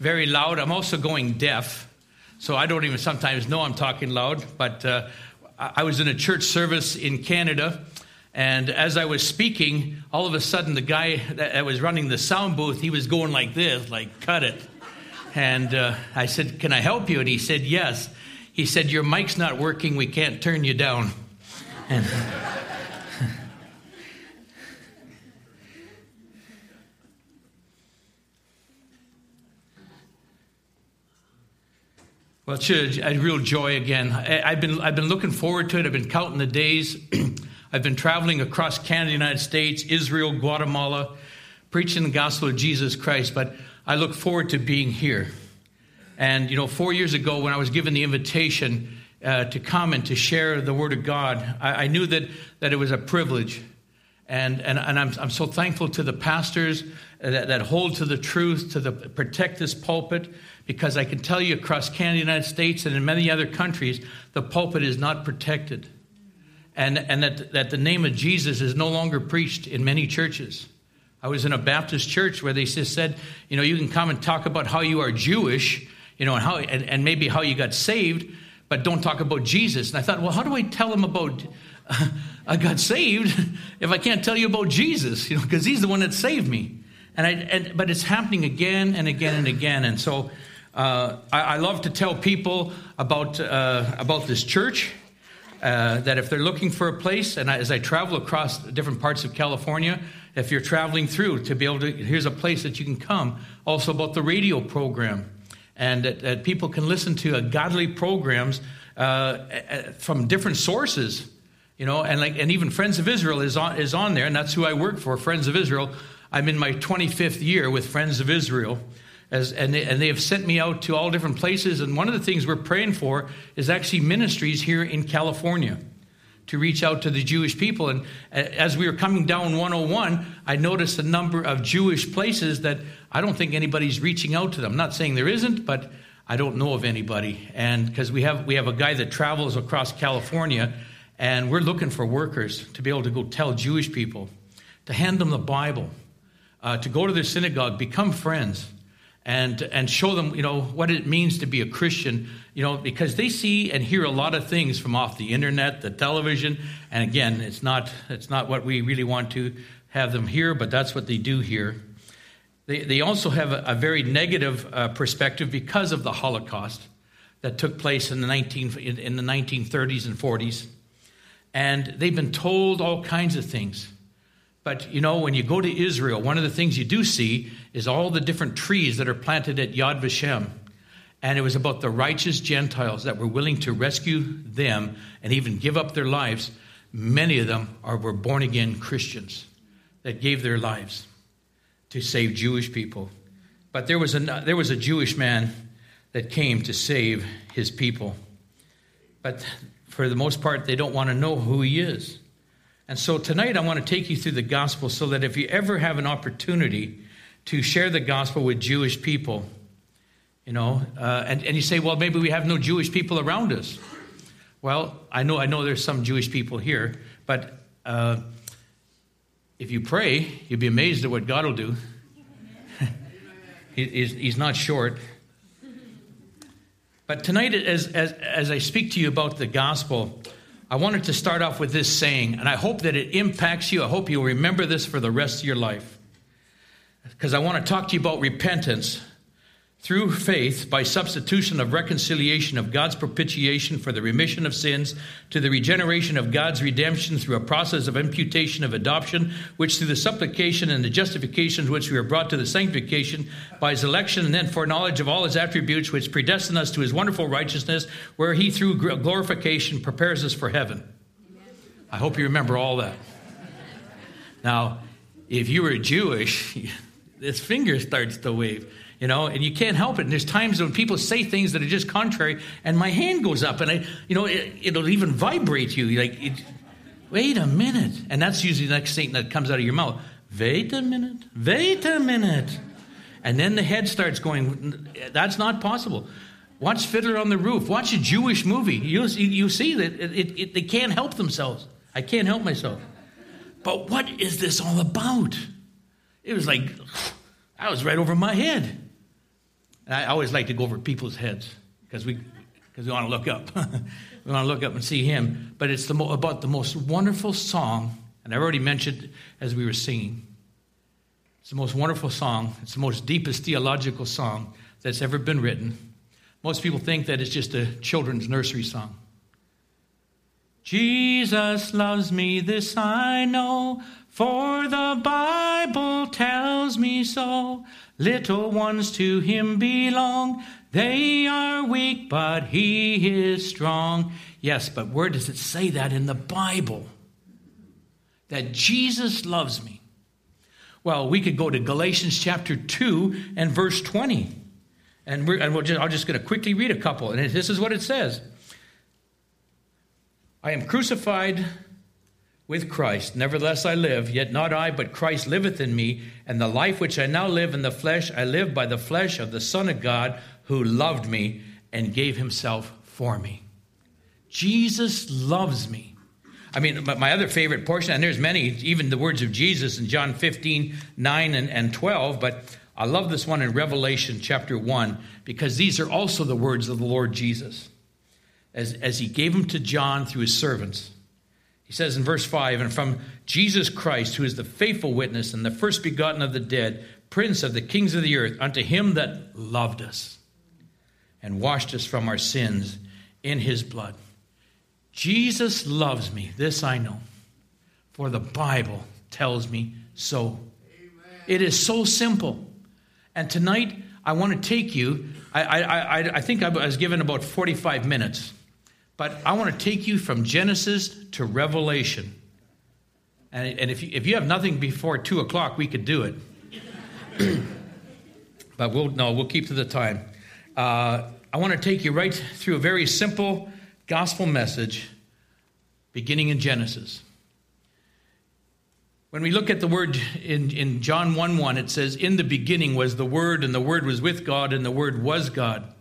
very loud. I'm also going deaf, so I don't even sometimes know I'm talking loud. But uh, I was in a church service in Canada, and as I was speaking, all of a sudden the guy that was running the sound booth, he was going like this, like "cut it." And uh, I said, "Can I help you?" And he said, "Yes." He said, "Your mic's not working. We can't turn you down." And Well, it's a, real joy again. I, have been, I've been looking forward to it. I've been counting the days. I've been traveling across Canada, United States, Israel, Guatemala, preaching the gospel of Jesus Christ. But I look forward to being here. And, you know, four years ago, when I was given the invitation uh, to come and to share the Word of God, I, I knew that, that it was a privilege. And, and, and I'm, I'm so thankful to the pastors that, that hold to the truth, to the, protect this pulpit, because I can tell you across Canada, United States, and in many other countries, the pulpit is not protected. And, and that, that the name of Jesus is no longer preached in many churches. I was in a Baptist church where they just said, you know, you can come and talk about how you are Jewish, you know, and, how, and, and maybe how you got saved, but don't talk about Jesus. And I thought, well, how do I tell them about uh, I got saved if I can't tell you about Jesus, you know, because he's the one that saved me. And I, and, but it's happening again and again and again. And so uh, I, I, love to tell people about, uh, about this church. Uh, that if they're looking for a place, and I, as I travel across different parts of California, if you're traveling through, to be able to, here's a place that you can come. Also, about the radio program, and that, that people can listen to godly programs uh, from different sources, you know, and like, and even Friends of Israel is on is on there, and that's who I work for, Friends of Israel. I'm in my 25th year with Friends of Israel. As, and, they, and they have sent me out to all different places. And one of the things we're praying for is actually ministries here in California to reach out to the Jewish people. And as we were coming down 101, I noticed a number of Jewish places that I don't think anybody's reaching out to them. I'm not saying there isn't, but I don't know of anybody. And because we have, we have a guy that travels across California, and we're looking for workers to be able to go tell Jewish people, to hand them the Bible, uh, to go to their synagogue, become friends and and show them you know what it means to be a Christian you know because they see and hear a lot of things from off the internet the television and again it's not it's not what we really want to have them hear but that's what they do hear. They, they also have a, a very negative uh, perspective because of the Holocaust that took place in the 19 in, in the 1930s and 40s and they've been told all kinds of things. But you know, when you go to Israel, one of the things you do see is all the different trees that are planted at Yad Vashem. And it was about the righteous Gentiles that were willing to rescue them and even give up their lives. Many of them are, were born again Christians that gave their lives to save Jewish people. But there was, a, there was a Jewish man that came to save his people. But for the most part, they don't want to know who he is. And so tonight I want to take you through the gospel so that if you ever have an opportunity to share the gospel with Jewish people, you know, uh, and, and you say, well, maybe we have no Jewish people around us. Well, I know, I know there's some Jewish people here, but uh, if you pray, you'll be amazed at what God will do. he, he's, he's not short. But tonight, as, as, as I speak to you about the gospel, I wanted to start off with this saying, and I hope that it impacts you. I hope you'll remember this for the rest of your life. Because I want to talk to you about repentance through faith by substitution of reconciliation of God's propitiation for the remission of sins to the regeneration of God's redemption through a process of imputation of adoption, which through the supplication and the justification which we are brought to the sanctification by his election and then foreknowledge of all his attributes, which predestine us to his wonderful righteousness, where he through glorification prepares us for heaven. I hope you remember all that. Now, if you were Jewish, this finger starts to wave you know, and you can't help it. And there's times when people say things that are just contrary, and my hand goes up, and I, you know, it, will even vibrate you. Like, it, wait a minute, and that's usually the next thing that comes out of your mouth. Wait a minute, wait a minute, and then the head starts going. That's not possible. Watch Fiddler on the Roof. Watch a Jewish movie. You you see that it, it, they can't help themselves. I can't help myself. But what is this all about? It was like, I was right over my head. And I always like to go over people's heads because we, because we want to look up. we want to look up and see him. But it's the mo- about the most wonderful song, and I already mentioned as we were singing. It's the most wonderful song. It's the most deepest theological song that's ever been written. Most people think that it's just a children's nursery song. Jesus loves me, this I know, for the Bible tells me so. Little ones to him belong. They are weak, but he is strong. Yes, but where does it say that in the Bible? That Jesus loves me. Well, we could go to Galatians chapter 2 and verse 20. And, we're, and we'll just, I'm just going to quickly read a couple. And this is what it says I am crucified with Christ. Nevertheless, I live, yet not I, but Christ liveth in me. And the life which I now live in the flesh, I live by the flesh of the Son of God who loved me and gave himself for me. Jesus loves me. I mean, my other favorite portion, and there's many, even the words of Jesus in John 15, 9 and, and 12, but I love this one in Revelation chapter 1 because these are also the words of the Lord Jesus as, as he gave them to John through his servants. He says in verse 5 And from Jesus Christ, who is the faithful witness and the first begotten of the dead, prince of the kings of the earth, unto him that loved us and washed us from our sins in his blood. Jesus loves me, this I know, for the Bible tells me so. Amen. It is so simple. And tonight, I want to take you, I, I, I, I think I was given about 45 minutes. But I want to take you from Genesis to Revelation. And, and if, you, if you have nothing before 2 o'clock, we could do it. but we'll, no, we'll keep to the time. Uh, I want to take you right through a very simple gospel message beginning in Genesis. When we look at the word in, in John 1 1, it says, In the beginning was the Word, and the Word was with God, and the Word was God.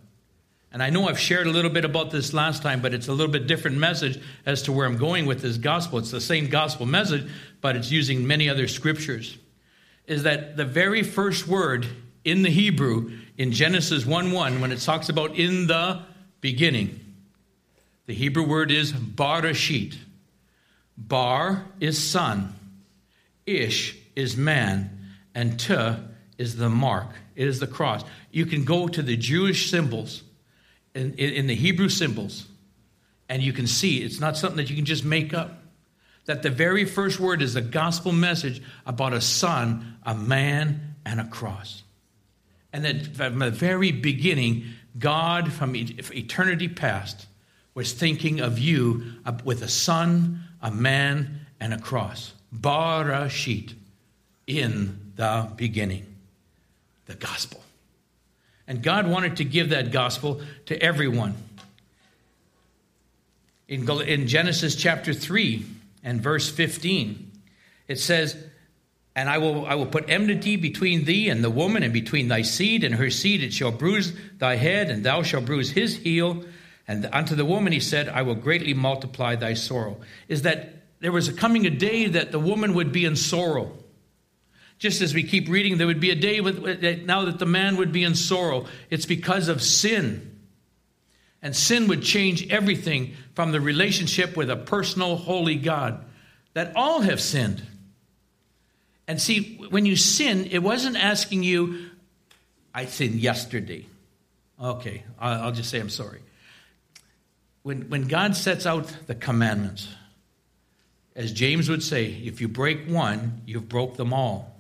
And I know I've shared a little bit about this last time, but it's a little bit different message as to where I'm going with this gospel. It's the same gospel message, but it's using many other scriptures. Is that the very first word in the Hebrew in Genesis 1 1, when it talks about in the beginning, the Hebrew word is barashit. Bar is son, ish is man, and te is the mark. It is the cross. You can go to the Jewish symbols in, in the Hebrew symbols, and you can see it's not something that you can just make up. That the very first word is a gospel message about a son, a man, and a cross. And that from the very beginning, God from eternity past was thinking of you uh, with a son, a man, and a cross. Barashit, in the beginning, the gospel. And God wanted to give that gospel to everyone. In, in Genesis chapter 3 and verse 15, it says, And I will, I will put enmity between thee and the woman, and between thy seed and her seed. It shall bruise thy head, and thou shalt bruise his heel. And unto the woman he said, I will greatly multiply thy sorrow. Is that there was a coming a day that the woman would be in sorrow. Just as we keep reading, there would be a day with, now that the man would be in sorrow. It's because of sin. And sin would change everything from the relationship with a personal, holy God. That all have sinned. And see, when you sin, it wasn't asking you, I sinned yesterday. Okay, I'll just say I'm sorry. When, when God sets out the commandments, as James would say, if you break one, you've broke them all.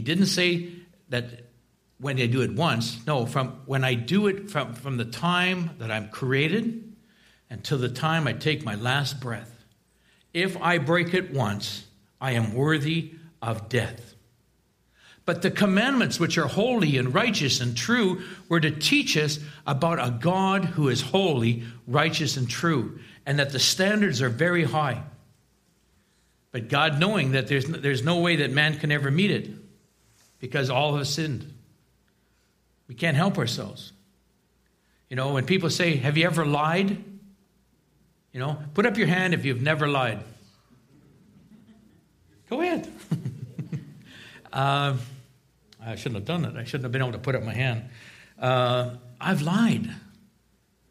He didn't say that when I do it once. No, from when I do it from, from the time that I'm created until the time I take my last breath. If I break it once, I am worthy of death. But the commandments, which are holy and righteous and true, were to teach us about a God who is holy, righteous, and true, and that the standards are very high. But God, knowing that there's, there's no way that man can ever meet it, because all have sinned. We can't help ourselves. You know, when people say, Have you ever lied? You know, put up your hand if you've never lied. Go ahead. uh, I shouldn't have done it. I shouldn't have been able to put up my hand. Uh, I've lied.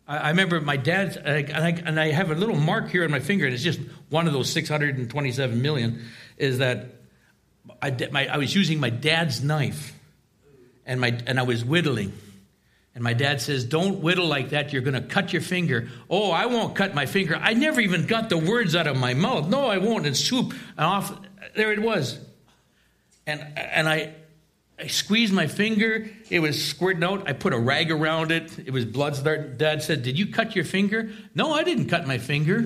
I, I remember my dad, and I, and I have a little mark here on my finger, and it's just one of those 627 million, is that I, my, I was using my dad's knife, and, my, and I was whittling. And my dad says, Don't whittle like that. You're going to cut your finger. Oh, I won't cut my finger. I never even got the words out of my mouth. No, I won't. And swoop. And off. There it was. And, and I, I squeezed my finger. It was squirting out. I put a rag around it. It was blood. Dad said, Did you cut your finger? No, I didn't cut my finger.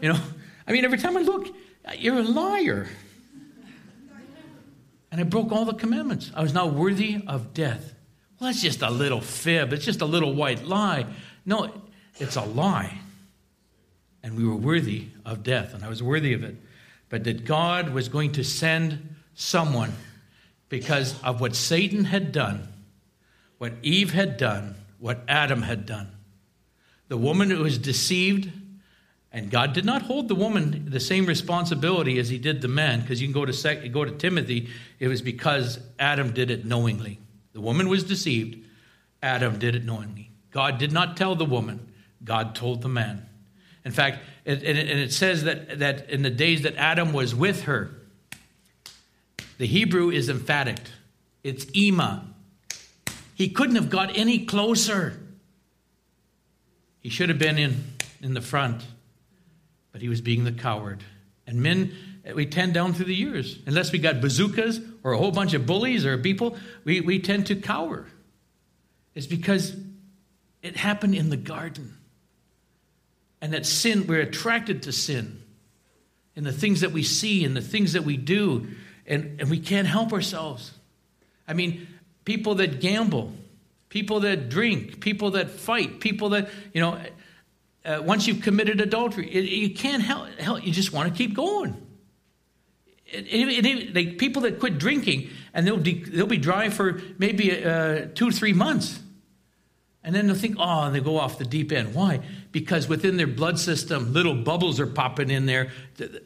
You know, I mean, every time I look, you're a liar. And I broke all the commandments. I was not worthy of death. Well, that's just a little fib. It's just a little white lie. No, it's a lie. And we were worthy of death, and I was worthy of it. But that God was going to send someone because of what Satan had done, what Eve had done, what Adam had done. The woman who was deceived, and God did not hold the woman the same responsibility as he did the man, because you can go to, go to Timothy, it was because Adam did it knowingly. The woman was deceived. Adam did it knowingly. God did not tell the woman, God told the man. In fact, it, and it says that, that in the days that Adam was with her, the Hebrew is emphatic. It's Ema. He couldn't have got any closer. He should have been in, in the front, but he was being the coward. And men eh, we tend down through the years. Unless we got bazookas or a whole bunch of bullies or people, we, we tend to cower. It's because it happened in the garden. And that sin, we're attracted to sin and the things that we see and the things that we do, and, and we can't help ourselves. I mean, people that gamble, people that drink, people that fight, people that, you know, uh, once you've committed adultery, it, you can't help, help, you just want to keep going it, it, like people that quit drinking and they'll, they'll be dry for maybe uh, two or three months. And then they'll think, oh, and they go off the deep end. Why? Because within their blood system, little bubbles are popping in there,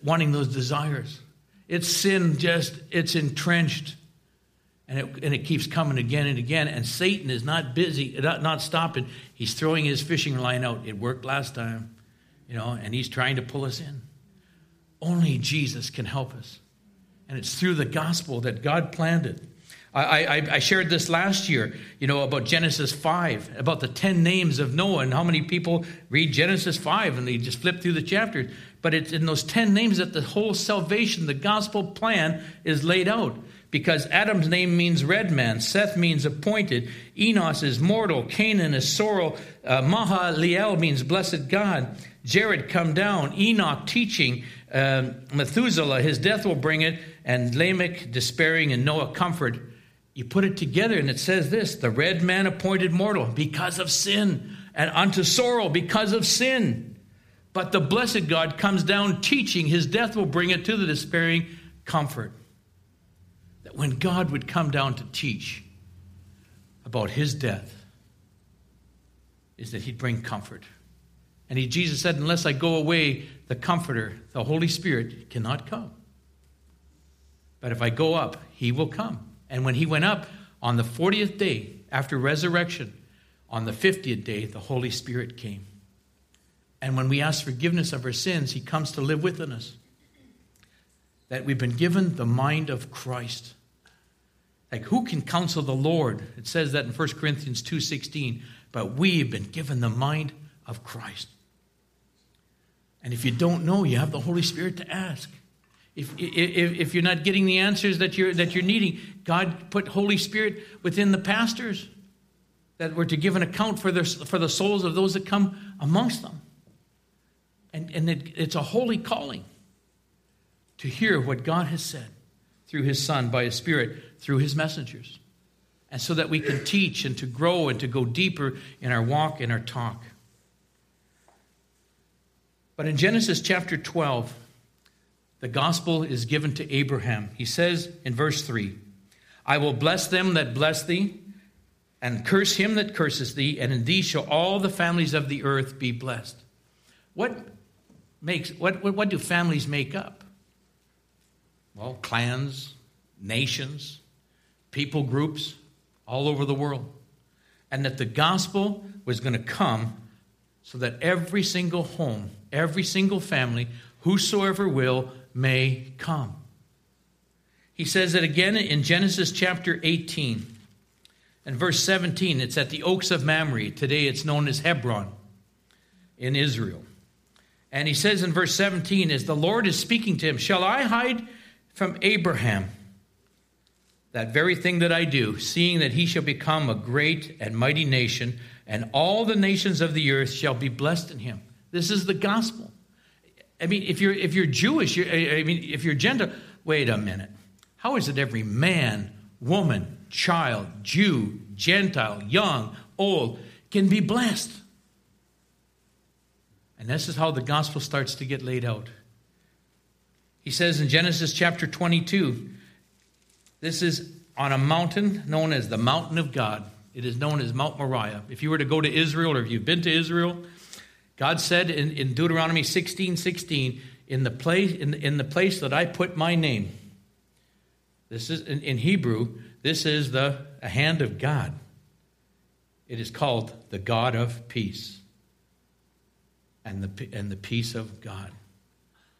wanting those desires. It's sin, just, it's entrenched. And it, and it keeps coming again and again. And Satan is not busy, not, not stopping. He's throwing his fishing line out. It worked last time, you know, and he's trying to pull us in. Only Jesus can help us. And it's through the gospel that God planned it. I, I, I, shared this last year, you know, about Genesis 5, about the 10 names of Noah and how many people read Genesis 5 and they just flip through the chapters. But it's in those 10 names that the whole salvation, the gospel plan is laid out. Because Adam's name means red man, Seth means appointed, Enos is mortal, Cainan is sorrow, uh, Mahalalel means blessed God, Jared come down, Enoch teaching, uh, Methuselah his death will bring it, and Lamech despairing and Noah comfort. You put it together and it says this the red man appointed mortal because of sin, and unto sorrow because of sin. But the blessed God comes down teaching, his death will bring it to the despairing comfort. When God would come down to teach about his death, is that he'd bring comfort. And he, Jesus said, Unless I go away, the Comforter, the Holy Spirit, cannot come. But if I go up, he will come. And when he went up on the 40th day after resurrection, on the 50th day, the Holy Spirit came. And when we ask forgiveness of our sins, he comes to live within us. That we've been given the mind of Christ. Like who can counsel the Lord? It says that in 1 Corinthians 2:16, but we've been given the mind of Christ. And if you don't know, you have the Holy Spirit to ask. If, if, if you're not getting the answers that you're, that you're needing, God put Holy Spirit within the pastors that were to give an account for, their, for the souls of those that come amongst them. And, and it, it's a holy calling to hear what God has said through His Son, by His Spirit, through His messengers. And so that we can teach and to grow and to go deeper in our walk and our talk. But in Genesis chapter 12, the gospel is given to Abraham. He says in verse 3 I will bless them that bless thee, and curse him that curses thee, and in thee shall all the families of the earth be blessed. What makes what, what, what do families make up? Well, clans, nations, people groups all over the world. And that the gospel was going to come so that every single home, every single family, whosoever will, may come. He says it again in Genesis chapter 18 and verse 17. It's at the Oaks of Mamre. Today it's known as Hebron in Israel. And he says in verse 17, as the Lord is speaking to him, Shall I hide from Abraham that very thing that I do, seeing that he shall become a great and mighty nation, and all the nations of the earth shall be blessed in him? This is the gospel. I mean, if you're if you're Jewish, you're, I mean, if you're Gentile, wait a minute. How is it every man, woman, child, Jew, Gentile, young, old can be blessed? And this is how the gospel starts to get laid out. He says in Genesis chapter 22, this is on a mountain known as the mountain of God. It is known as Mount Moriah. If you were to go to Israel or if you've been to Israel, God said in, in Deuteronomy 16 16, in the, place, in, in the place that I put my name, this is in, in Hebrew, this is the hand of God. It is called the God of peace and the, and the peace of God.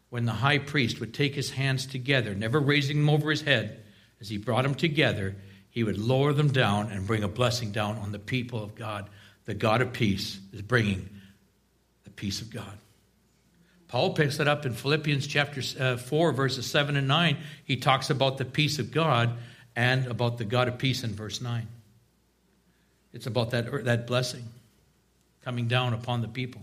When the high priest would take his hands together, never raising them over his head, as he brought them together, he would lower them down and bring a blessing down on the people of God. The God of peace is bringing the peace of God. Paul picks it up in Philippians chapter uh, 4, verses 7 and 9. He talks about the peace of God and about the God of peace in verse 9. It's about that, that blessing coming down upon the people.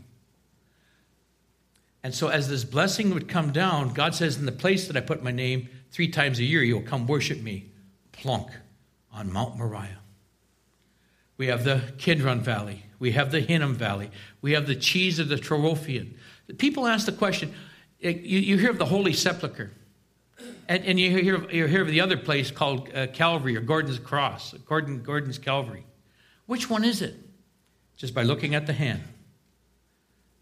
And so, as this blessing would come down, God says, In the place that I put my name, three times a year, you'll come worship me, plunk, on Mount Moriah. We have the Kidron Valley. We have the Hinnom Valley. We have the cheese of the Tyropoeon. People ask the question you, you hear of the Holy Sepulchre, and, and you, hear, you hear of the other place called uh, Calvary or Gordon's Cross, Gordon, Gordon's Calvary. Which one is it? Just by looking at the hand.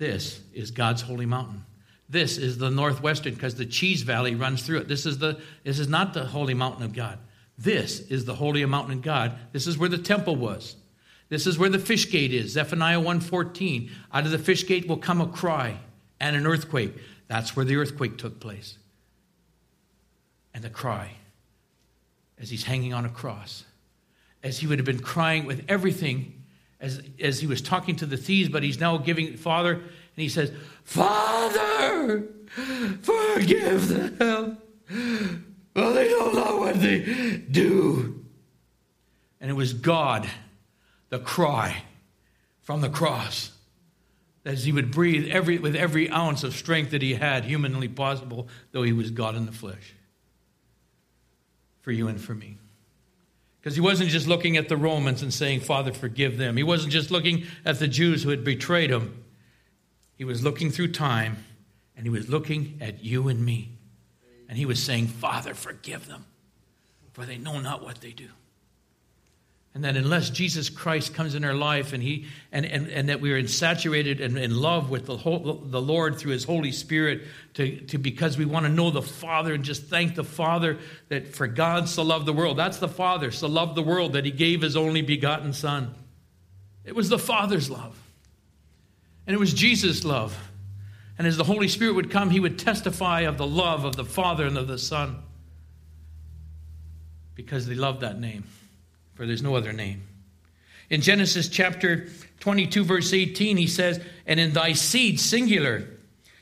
This is God's holy mountain. This is the northwestern because the Cheese Valley runs through it. This is, the, this is not the holy mountain of God. This is the holy mountain of God. This is where the temple was. This is where the fish gate is. Zephaniah 1:14. Out of the fish gate will come a cry and an earthquake. That's where the earthquake took place. And the cry as he's hanging on a cross. As he would have been crying with everything as, as he was talking to the thieves, but he's now giving Father, and he says, Father, forgive them. Well, they don't know what they do. And it was God, the cry from the cross, as he would breathe every, with every ounce of strength that he had, humanly possible, though he was God in the flesh, for you and for me. Because he wasn't just looking at the Romans and saying, Father, forgive them. He wasn't just looking at the Jews who had betrayed him. He was looking through time and he was looking at you and me. And he was saying, Father, forgive them, for they know not what they do. And that unless Jesus Christ comes in our life and, he, and, and, and that we are saturated and in love with the, whole, the Lord through his Holy Spirit, to, to, because we want to know the Father and just thank the Father that for God so loved the world. That's the Father, so loved the world that he gave his only begotten Son. It was the Father's love. And it was Jesus' love. And as the Holy Spirit would come, he would testify of the love of the Father and of the Son because they loved that name for there's no other name. In Genesis chapter 22, verse 18, he says, And in thy seed, singular,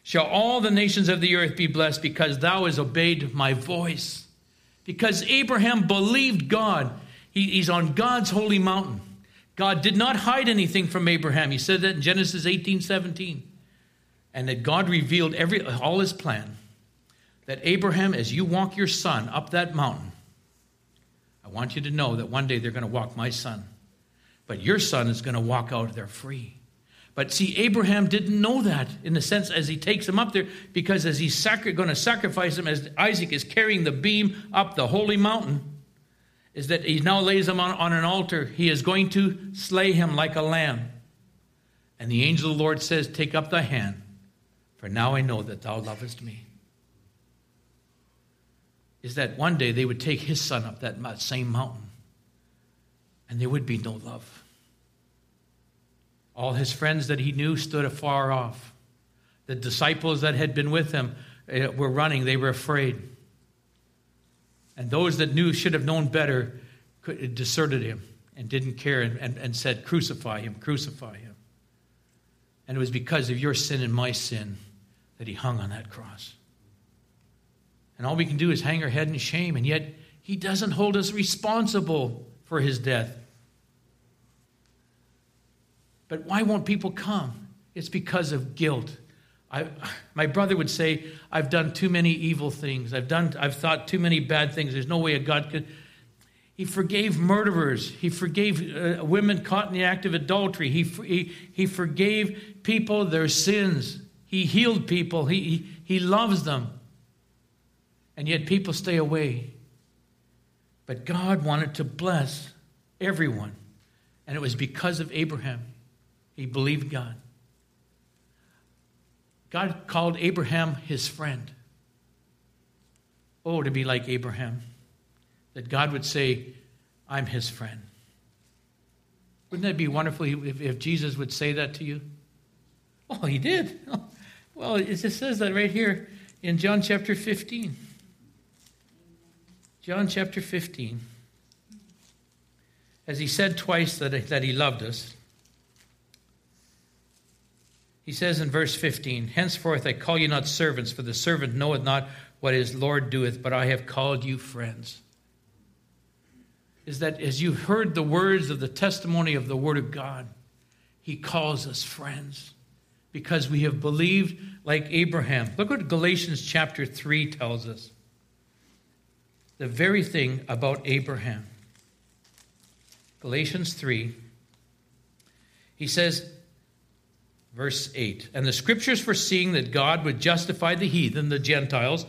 shall all the nations of the earth be blessed because thou hast obeyed my voice. Because Abraham believed God. He, he's on God's holy mountain. God did not hide anything from Abraham. He said that in Genesis 18, 17. And that God revealed every all his plan. That Abraham, as you walk your son up that mountain, I want you to know that one day they're going to walk my son. But your son is going to walk out there free. But see, Abraham didn't know that in the sense as he takes him up there, because as he's sacri- going to sacrifice him, as Isaac is carrying the beam up the holy mountain, is that he now lays him on, on an altar. He is going to slay him like a lamb. And the angel of the Lord says, Take up thy hand, for now I know that thou lovest me is that one day they would take his son up that same mountain and there would be no love. All his friends that he knew stood afar off. The disciples that had been with him eh, were running, they were afraid. And those that knew should have known better deserted him and didn't care and, and, and said, Crucify him, crucify him. And it was because of your sin and my sin that he hung on that cross. And all we can do is hang our head in shame, and yet he doesn't hold us responsible for his death. But why won't people come? It's because of guilt. I, my brother would say, I've done too many evil things. I've, done, I've thought too many bad things. There's no way a God could. He forgave murderers. He forgave uh, women caught in the act of adultery. He, he, he forgave people their sins. He healed people. He, he, he loves them. And yet people stay away. But God wanted to bless everyone. And it was because of Abraham. He believed God. God called Abraham his friend. Oh, to be like Abraham, that God would say, I'm his friend. Wouldn't that be wonderful if, if Jesus would say that to you? Oh, he did. Well, it just says that right here in John chapter 15. John chapter 15. As he said twice that, that he loved us, he says in verse 15, Henceforth I call you not servants, for the servant knoweth not what his Lord doeth, but I have called you friends. Is that as you heard the words of the testimony of the Word of God, he calls us friends because we have believed like Abraham. Look what Galatians chapter 3 tells us. The very thing about Abraham. Galatians 3. He says, Verse 8 And the scriptures foreseeing that God would justify the heathen, the Gentiles,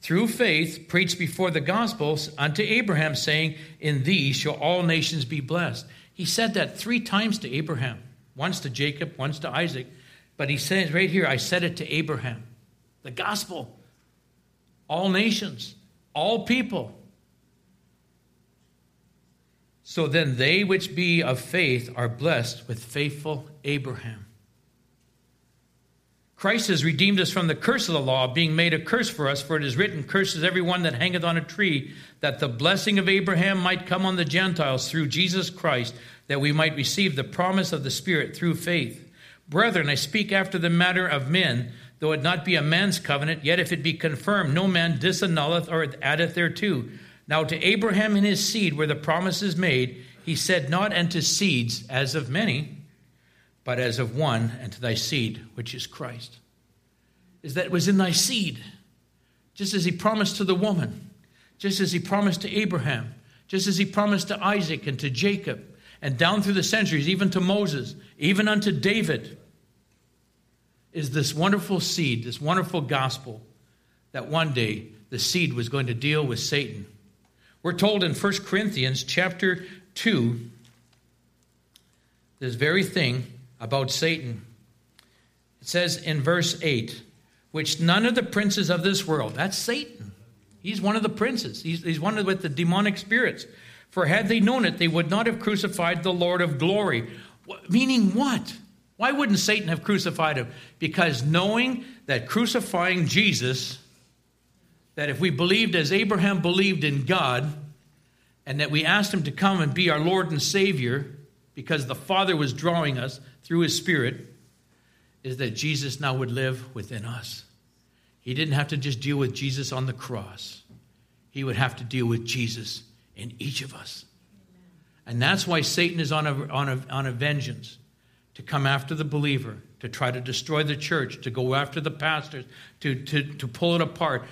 through faith, preached before the gospels unto Abraham, saying, In thee shall all nations be blessed. He said that three times to Abraham once to Jacob, once to Isaac. But he says right here, I said it to Abraham. The gospel. All nations, all people. So then they which be of faith are blessed with faithful Abraham. Christ has redeemed us from the curse of the law, being made a curse for us, for it is written, Curses every one that hangeth on a tree, that the blessing of Abraham might come on the Gentiles through Jesus Christ, that we might receive the promise of the Spirit through faith. Brethren, I speak after the matter of men, though it not be a man's covenant, yet if it be confirmed, no man disannulleth or addeth thereto. Now to Abraham and his seed were the promises made, he said, Not unto seeds as of many but as of one, and to thy seed, which is Christ. Is that it was in thy seed, just as he promised to the woman, just as he promised to Abraham, just as he promised to Isaac and to Jacob, and down through the centuries, even to Moses, even unto David, is this wonderful seed, this wonderful gospel that one day the seed was going to deal with Satan. We're told in 1 Corinthians chapter 2 this very thing about Satan. It says in verse 8, which none of the princes of this world, that's Satan. He's one of the princes, he's, he's one of with the demonic spirits. For had they known it, they would not have crucified the Lord of glory. Meaning what? Why wouldn't Satan have crucified him? Because knowing that crucifying Jesus, that if we believed as Abraham believed in God, and that we asked him to come and be our Lord and Savior, because the Father was drawing us, through his Spirit is that Jesus now would live within us. He didn't have to just deal with Jesus on the cross, he would have to deal with Jesus in each of us. And that's why Satan is on a, on, a, on a vengeance to come after the believer, to try to destroy the church, to go after the pastors, to, to, to pull it apart.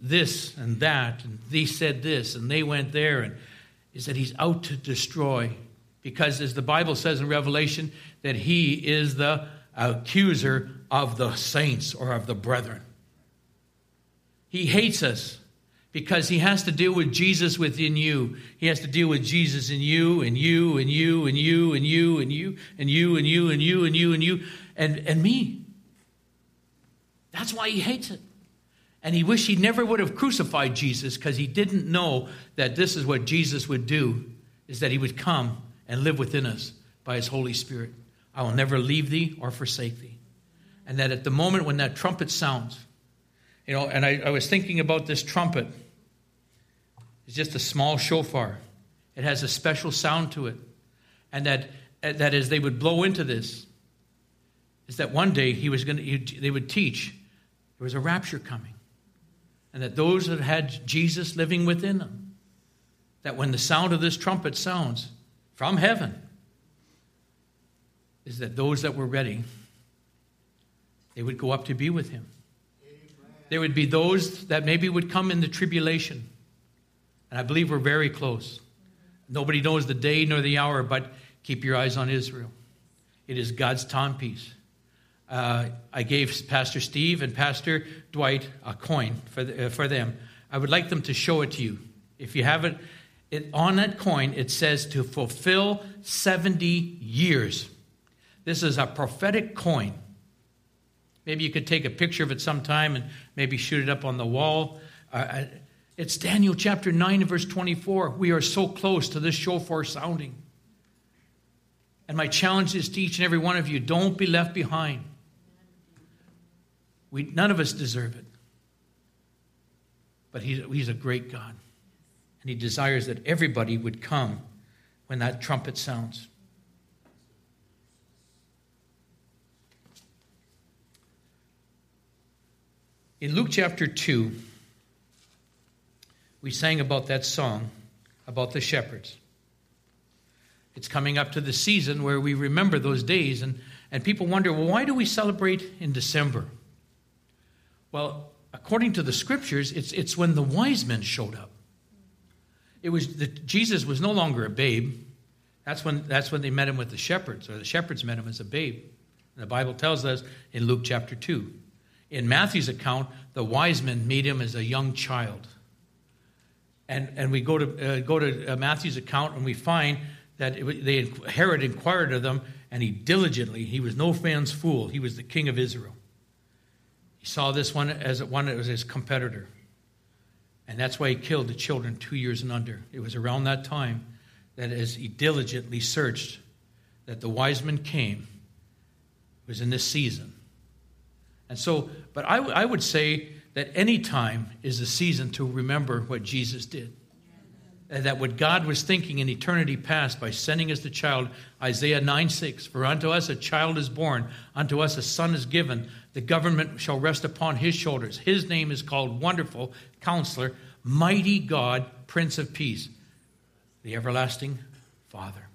This and that, and they said this, and they went there, and is that he's out to destroy because as the Bible says in Revelation, that he is the accuser of the saints or of the brethren. He hates us because he has to deal with Jesus within you. He has to deal with Jesus in you and you and you and you and you and you and you and you and you and you and you and, and me. That's why he hates it. And he wished he never would have crucified Jesus because he didn't know that this is what Jesus would do, is that he would come and live within us by his Holy Spirit. I will never leave thee or forsake thee. And that at the moment when that trumpet sounds, you know, and I, I was thinking about this trumpet. It's just a small shofar. It has a special sound to it. And that, that as they would blow into this, is that one day he was going to, they would teach there was a rapture coming. And that those that had Jesus living within them, that when the sound of this trumpet sounds from heaven, is that those that were ready, they would go up to be with him. There would be those that maybe would come in the tribulation. And I believe we're very close. Nobody knows the day nor the hour, but keep your eyes on Israel. It is God's timepiece. Uh, I gave Pastor Steve and Pastor Dwight a coin for, the, uh, for them. I would like them to show it to you. If you have it, it, on that coin, it says to fulfill 70 years. This is a prophetic coin. Maybe you could take a picture of it sometime and maybe shoot it up on the wall. Uh, it's Daniel chapter 9 verse 24. We are so close to this shofar sounding. And my challenge is to each and every one of you don't be left behind. We, none of us deserve it. But he's, he's a great God. And he desires that everybody would come when that trumpet sounds. In Luke chapter 2, we sang about that song about the shepherds. It's coming up to the season where we remember those days, and, and people wonder, well, why do we celebrate in December? Well, according to the scriptures, it's, it's when the wise men showed up. It was that Jesus was no longer a babe. That's when, that's when they met him with the shepherds, or the shepherds met him as a babe. And the Bible tells us in Luke chapter 2. In Matthew's account, the wise men meet him as a young child. And, and we go to, uh, go to uh, Matthew's account and we find that it, they, Herod inquired of them, and he diligently, he was no man's fool, he was the king of Israel. He saw this one as one that was his competitor. And that's why he killed the children two years and under. It was around that time that as he diligently searched, that the wise men came. It was in this season. And so, but I, I would say that any time is a season to remember what Jesus did. And that what God was thinking in eternity past by sending us the child, Isaiah 9 6, for unto us a child is born, unto us a son is given, the government shall rest upon his shoulders. His name is called Wonderful Counselor, Mighty God, Prince of Peace, the everlasting Father.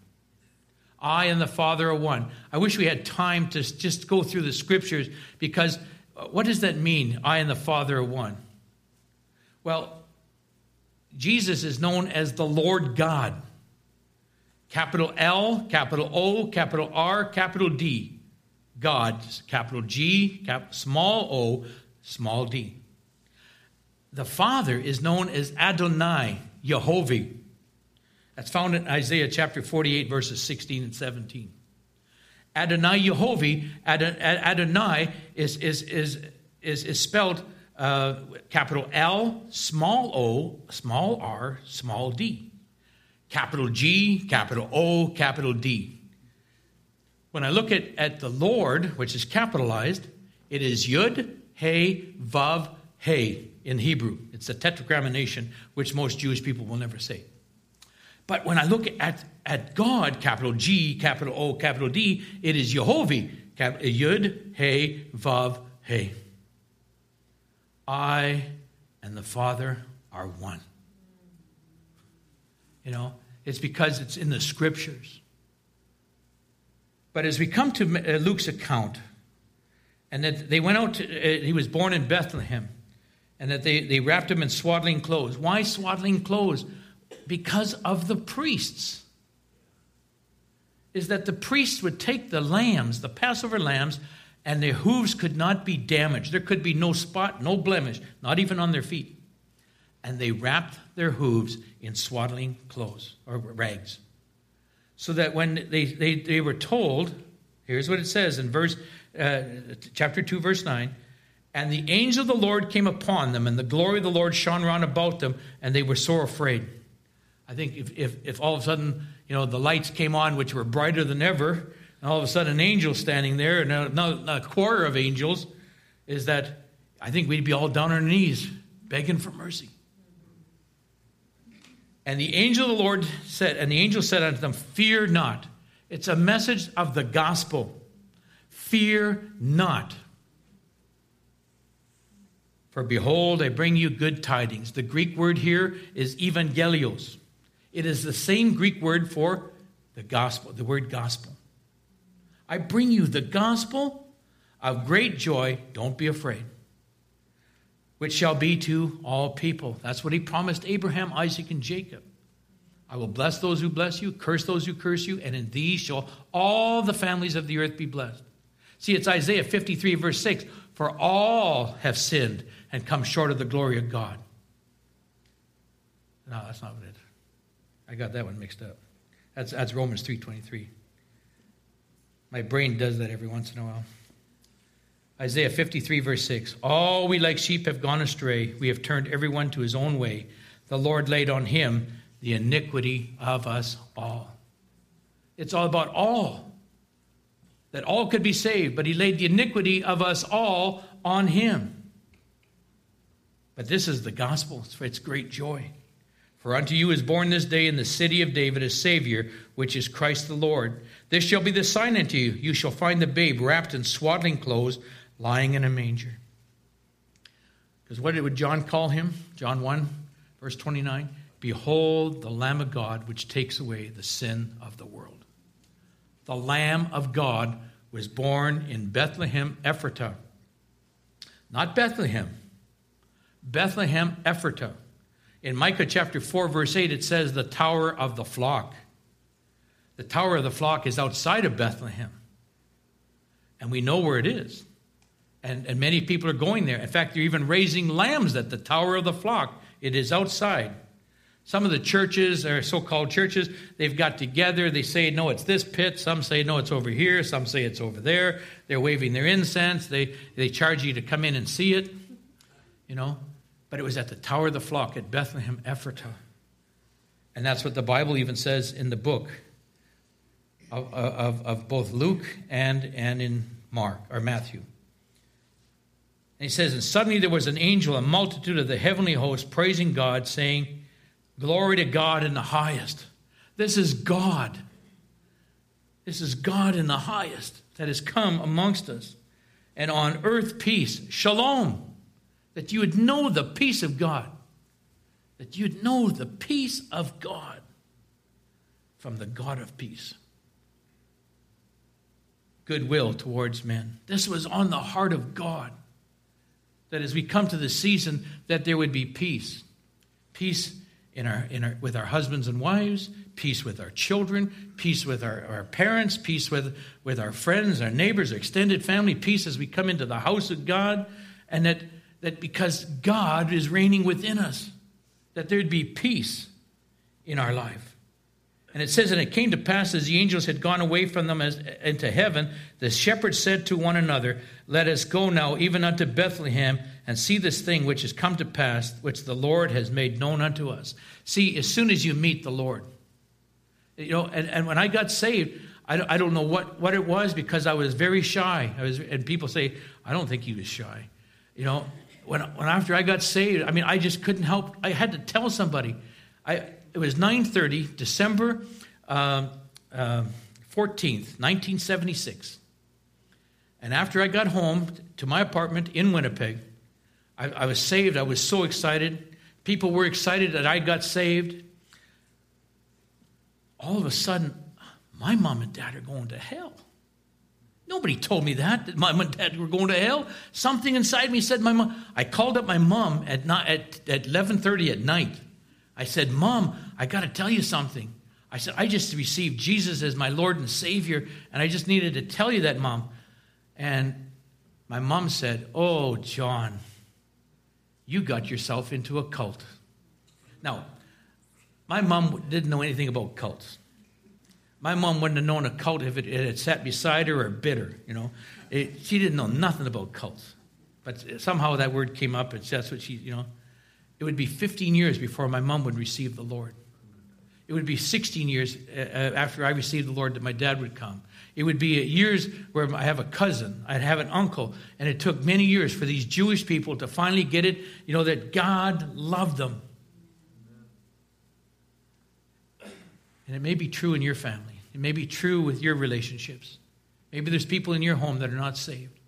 I and the Father are one. I wish we had time to just go through the scriptures because uh, what does that mean? I and the Father are one. Well, Jesus is known as the Lord God. Capital L, capital O, capital R, capital D. God, capital G, cap, small o, small d. The Father is known as Adonai, Jehovah. That's found in Isaiah chapter 48, verses 16 and 17. Adonai Jehovah, Adonai is, is, is, is, is spelled uh, capital L, small o, small r, small d. Capital G, capital O, capital D. When I look at, at the Lord, which is capitalized, it is Yud, He, Vav, He in Hebrew. It's a tetragrammaton, which most Jewish people will never say. But when I look at, at God, capital G, capital O, capital D, it is Jehovah, Yud, He, Vav, He. I and the Father are one. You know, it's because it's in the scriptures. But as we come to uh, Luke's account, and that they went out, to, uh, he was born in Bethlehem, and that they, they wrapped him in swaddling clothes. Why swaddling clothes? Because of the priests. Is that the priests would take the lambs, the Passover lambs, and their hooves could not be damaged. There could be no spot, no blemish, not even on their feet. And they wrapped their hooves in swaddling clothes or rags. So that when they, they, they were told, here's what it says in verse uh, chapter 2, verse 9 and the angel of the Lord came upon them, and the glory of the Lord shone round about them, and they were sore afraid. I think if, if, if all of a sudden, you know, the lights came on, which were brighter than ever, and all of a sudden an angel standing there, and a, a choir of angels, is that I think we'd be all down on our knees begging for mercy. And the angel of the Lord said, and the angel said unto them, Fear not. It's a message of the gospel. Fear not. For behold, I bring you good tidings. The Greek word here is evangelios. It is the same Greek word for the gospel, the word gospel. I bring you the gospel of great joy. Don't be afraid which shall be to all people. That's what he promised Abraham, Isaac, and Jacob. I will bless those who bless you, curse those who curse you, and in these shall all the families of the earth be blessed. See, it's Isaiah 53, verse 6 For all have sinned and come short of the glory of God. No, that's not what it is. I got that one mixed up. That's, that's Romans 3.23. My brain does that every once in a while. Isaiah 53, verse 6 All we like sheep have gone astray. We have turned everyone to his own way. The Lord laid on him the iniquity of us all. It's all about all. That all could be saved, but he laid the iniquity of us all on him. But this is the gospel, it's great joy. For unto you is born this day in the city of David a Savior, which is Christ the Lord. This shall be the sign unto you. You shall find the babe wrapped in swaddling clothes lying in a manger. Because what would John call him? John 1, verse 29 Behold, the Lamb of God, which takes away the sin of the world. The Lamb of God was born in Bethlehem, Ephratah. Not Bethlehem, Bethlehem, Ephratah. In Micah chapter 4, verse 8, it says, the tower of the flock. The tower of the flock is outside of Bethlehem. And we know where it is. And, and many people are going there. In fact, they're even raising lambs at the Tower of the Flock. It is outside. Some of the churches, or so called churches, they've got together. They say, no, it's this pit. Some say, no, it's over here. Some say it's over there. They're waving their incense. They, they charge you to come in and see it, you know. But it was at the Tower of the Flock at Bethlehem, Ephratah. And that's what the Bible even says in the book of, of, of both Luke and, and in Mark or Matthew. And he says, And suddenly there was an angel, a multitude of the heavenly host, praising God, saying, Glory to God in the highest. This is God. This is God in the highest that has come amongst us. And on earth, peace. Shalom. That you would know the peace of God. That you'd know the peace of God from the God of peace. Goodwill towards men. This was on the heart of God that as we come to the season that there would be peace peace in our, in our, with our husbands and wives peace with our children peace with our, our parents peace with, with our friends our neighbors our extended family peace as we come into the house of god and that, that because god is reigning within us that there'd be peace in our life and it says, And it came to pass as the angels had gone away from them as, into heaven, the shepherds said to one another, Let us go now even unto Bethlehem and see this thing which has come to pass, which the Lord has made known unto us. See, as soon as you meet the Lord, you know, and, and when I got saved, I don't, I don't know what, what it was because I was very shy. I was, and people say, I don't think he was shy. You know, when, when after I got saved, I mean, I just couldn't help. I had to tell somebody. I, it was 9:30, December uh, uh, 14th, 1976. And after I got home to my apartment in Winnipeg, I, I was saved. I was so excited. People were excited that I got saved. All of a sudden, my mom and dad are going to hell. Nobody told me that, that mom and dad were going to hell. Something inside me said my mom. I called up my mom at, at, at 11.30 at night. I said, Mom, I got to tell you something. I said, I just received Jesus as my Lord and Savior, and I just needed to tell you that, Mom. And my mom said, Oh, John, you got yourself into a cult. Now, my mom didn't know anything about cults. My mom wouldn't have known a cult if it, it had sat beside her or bit her, you know. It, she didn't know nothing about cults. But somehow that word came up, and that's what she, you know. It would be 15 years before my mom would receive the Lord. it would be 16 years uh, uh, after I received the Lord that my dad would come. It would be years where I have a cousin, I'd have an uncle, and it took many years for these Jewish people to finally get it, you know, that God loved them. And it may be true in your family. It may be true with your relationships. Maybe there's people in your home that are not saved.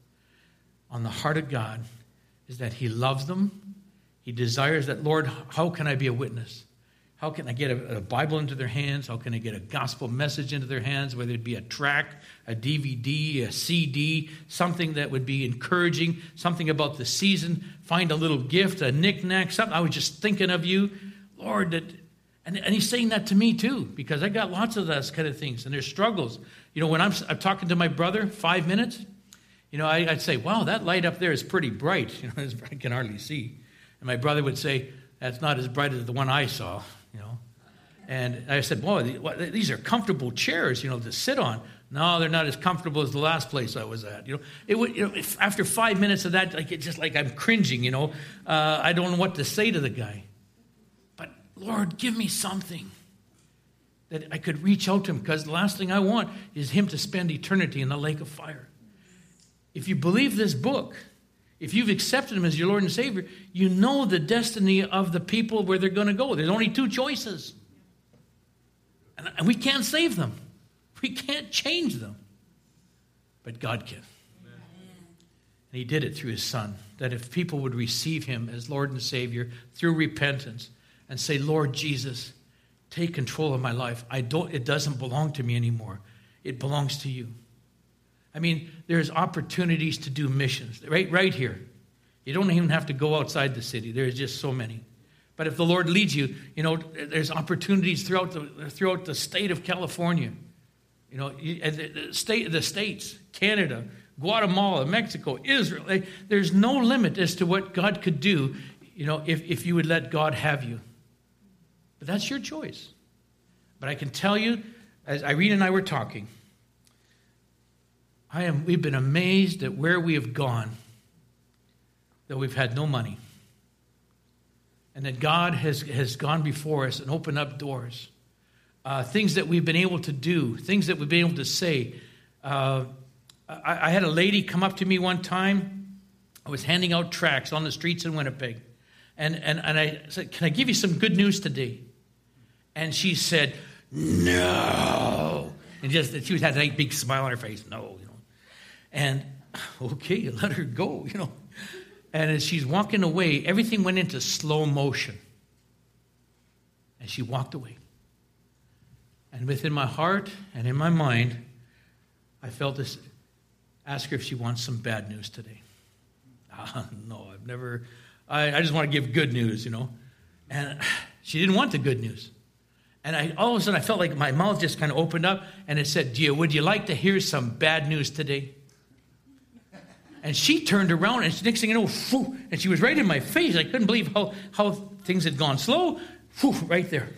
On the heart of God is that He loves them. He desires that, Lord, how can I be a witness? How can I get a, a, Bible into their hands? How can I get a gospel message into their hands, whether it be a track, a DVD, a CD, something that would be encouraging, something about the season, find a little gift, a knickknack, something. I was just thinking of you, Lord, that and, and he's saying that to me too, because I got lots of those kind of things, and there's struggles. You know, when I'm, I'm talking to my brother, five minutes, you know, I, would say, wow, that light up there is pretty bright. You know, I can hardly see. And my brother would say, that's not as bright as the one I saw, you know. And I said, "Boy, these are comfortable chairs, you know, to sit on." No, they're not as comfortable as the last place I was at. You know, it would. You know, if, after five minutes of that, like it's just like I'm cringing. You know, uh, I don't know what to say to the guy. Lord, give me something that I could reach out to him because the last thing I want is him to spend eternity in the lake of fire. If you believe this book, if you've accepted him as your Lord and Savior, you know the destiny of the people where they're going to go. There's only two choices. And we can't save them, we can't change them. But God can. And He did it through His Son, that if people would receive Him as Lord and Savior through repentance, and say, Lord Jesus, take control of my life. I don't, it doesn't belong to me anymore. It belongs to you. I mean, there's opportunities to do missions right, right here. You don't even have to go outside the city. There's just so many. But if the Lord leads you, you know, there's opportunities throughout the, throughout the state of California. You know, the state, the states, Canada, Guatemala, Mexico, Israel. There's no limit as to what God could do, you know, if, if you would let God have you. That's your choice. But I can tell you, as Irene and I were talking, I am, we've been amazed at where we have gone, that we've had no money. And that God has, has gone before us and opened up doors. Uh, things that we've been able to do, things that we've been able to say. Uh, I, I had a lady come up to me one time. I was handing out tracts on the streets in Winnipeg. And, and, and I said, Can I give you some good news today? And she said, No. And just she had a big smile on her face. No, you know. And okay, let her go, you know. And as she's walking away, everything went into slow motion. And she walked away. And within my heart and in my mind, I felt this ask her if she wants some bad news today. Ah, no, I've never, I, I just want to give good news, you know. And she didn't want the good news. And I, all of a sudden, I felt like my mouth just kind of opened up and it said, Gia, would you like to hear some bad news today? And she turned around and next thing you know, whoo, and she was right in my face. I couldn't believe how, how things had gone slow, right there.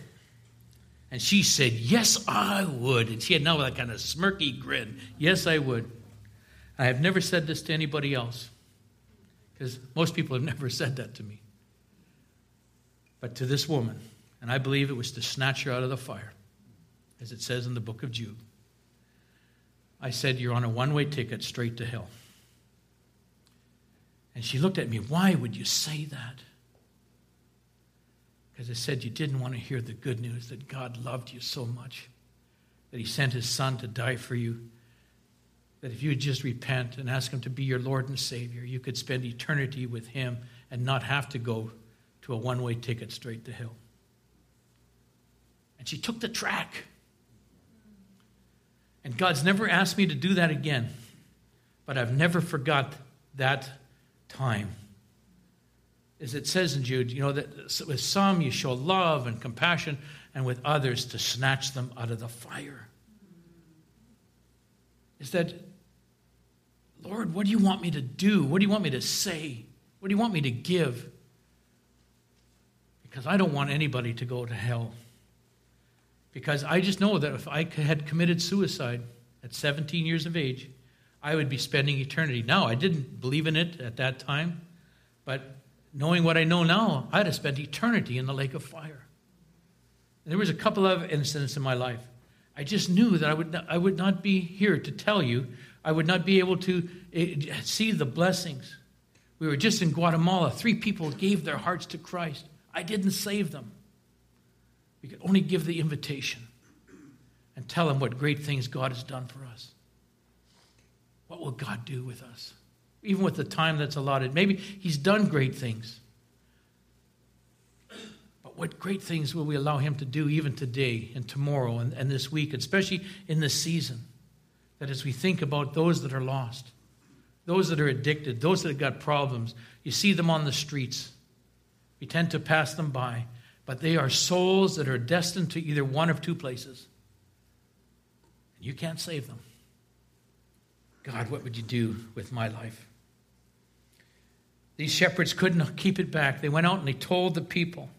And she said, Yes, I would. And she had now that kind of smirky grin. Yes, I would. I have never said this to anybody else because most people have never said that to me. But to this woman, and I believe it was to snatch her out of the fire, as it says in the book of Jude. I said, You're on a one way ticket straight to hell. And she looked at me, Why would you say that? Because I said you didn't want to hear the good news that God loved you so much, that He sent His Son to die for you, that if you would just repent and ask Him to be your Lord and Savior, you could spend eternity with Him and not have to go to a one way ticket straight to hell. She took the track. And God's never asked me to do that again. But I've never forgot that time. As it says in Jude, you know, that with some you show love and compassion, and with others to snatch them out of the fire. Is that, Lord, what do you want me to do? What do you want me to say? What do you want me to give? Because I don't want anybody to go to hell. Because I just know that if I had committed suicide at 17 years of age, I would be spending eternity. Now, I didn't believe in it at that time, but knowing what I know now, I'd have spent eternity in the lake of fire. And there was a couple of incidents in my life. I just knew that I would not, I would not be here to tell you. I would not be able to eh, see the blessings. We were just in Guatemala. Three people gave their hearts to Christ. I didn't save them. We could only give the invitation and tell them what great things God has done for us. What will God do with us? Even with the time that's allotted. Maybe He's done great things. But what great things will we allow Him to do even today and tomorrow and, and this week, especially in this season? That as we think about those that are lost, those that are addicted, those that have got problems, you see them on the streets. We tend to pass them by, but they are souls that are destined to either one of two places. You can't save them. God, what would you do with my life? These shepherds couldn't keep it back. They went out and they told the people.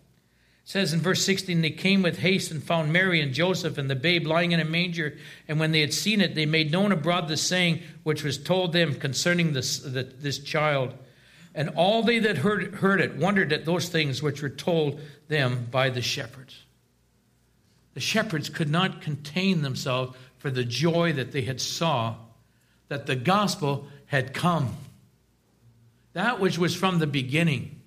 It says in verse 16, they came with haste and found Mary and Joseph and the babe lying in a manger. And when they had seen it, they made known abroad the saying which was told them concerning this, the, this child. And all they that heard, heard it wondered at those things which were told them by the shepherds. The shepherds could not contain themselves for the joy that they had saw that the gospel had come. That which was from the beginning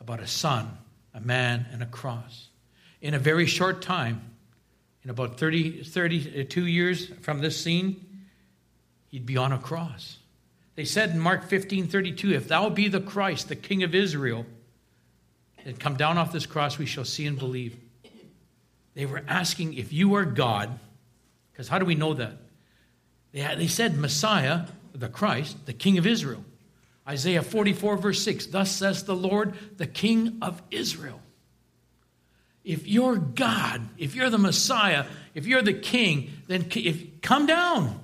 about a son, a man, and a cross. In a very short time, in about 30, 32 uh, years from this scene, he'd be on a cross. They said in Mark 15 32, If thou be the Christ, the King of Israel, then come down off this cross, we shall see and believe. They were asking if you are God, because how do we know that? They, they said Messiah, the Christ, the King of Israel. Isaiah 44, verse 6 Thus says the Lord, the King of Israel. If you're God, if you're the Messiah, if you're the King, then if, come down.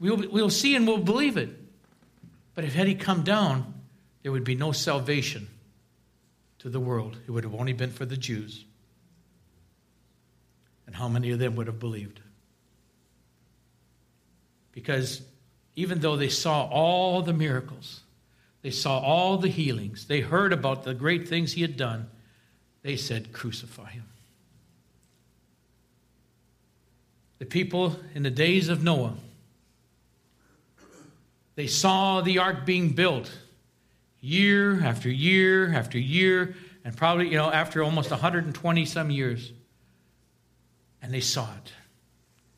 We'll, we'll see and we'll believe it. But if had he come down, there would be no salvation to the world. It would have only been for the Jews. And how many of them would have believed? Because even though they saw all the miracles, they saw all the healings, they heard about the great things he had done, they said, Crucify him. The people in the days of Noah, they saw the ark being built year after year after year, and probably, you know, after almost 120 some years. And they saw it,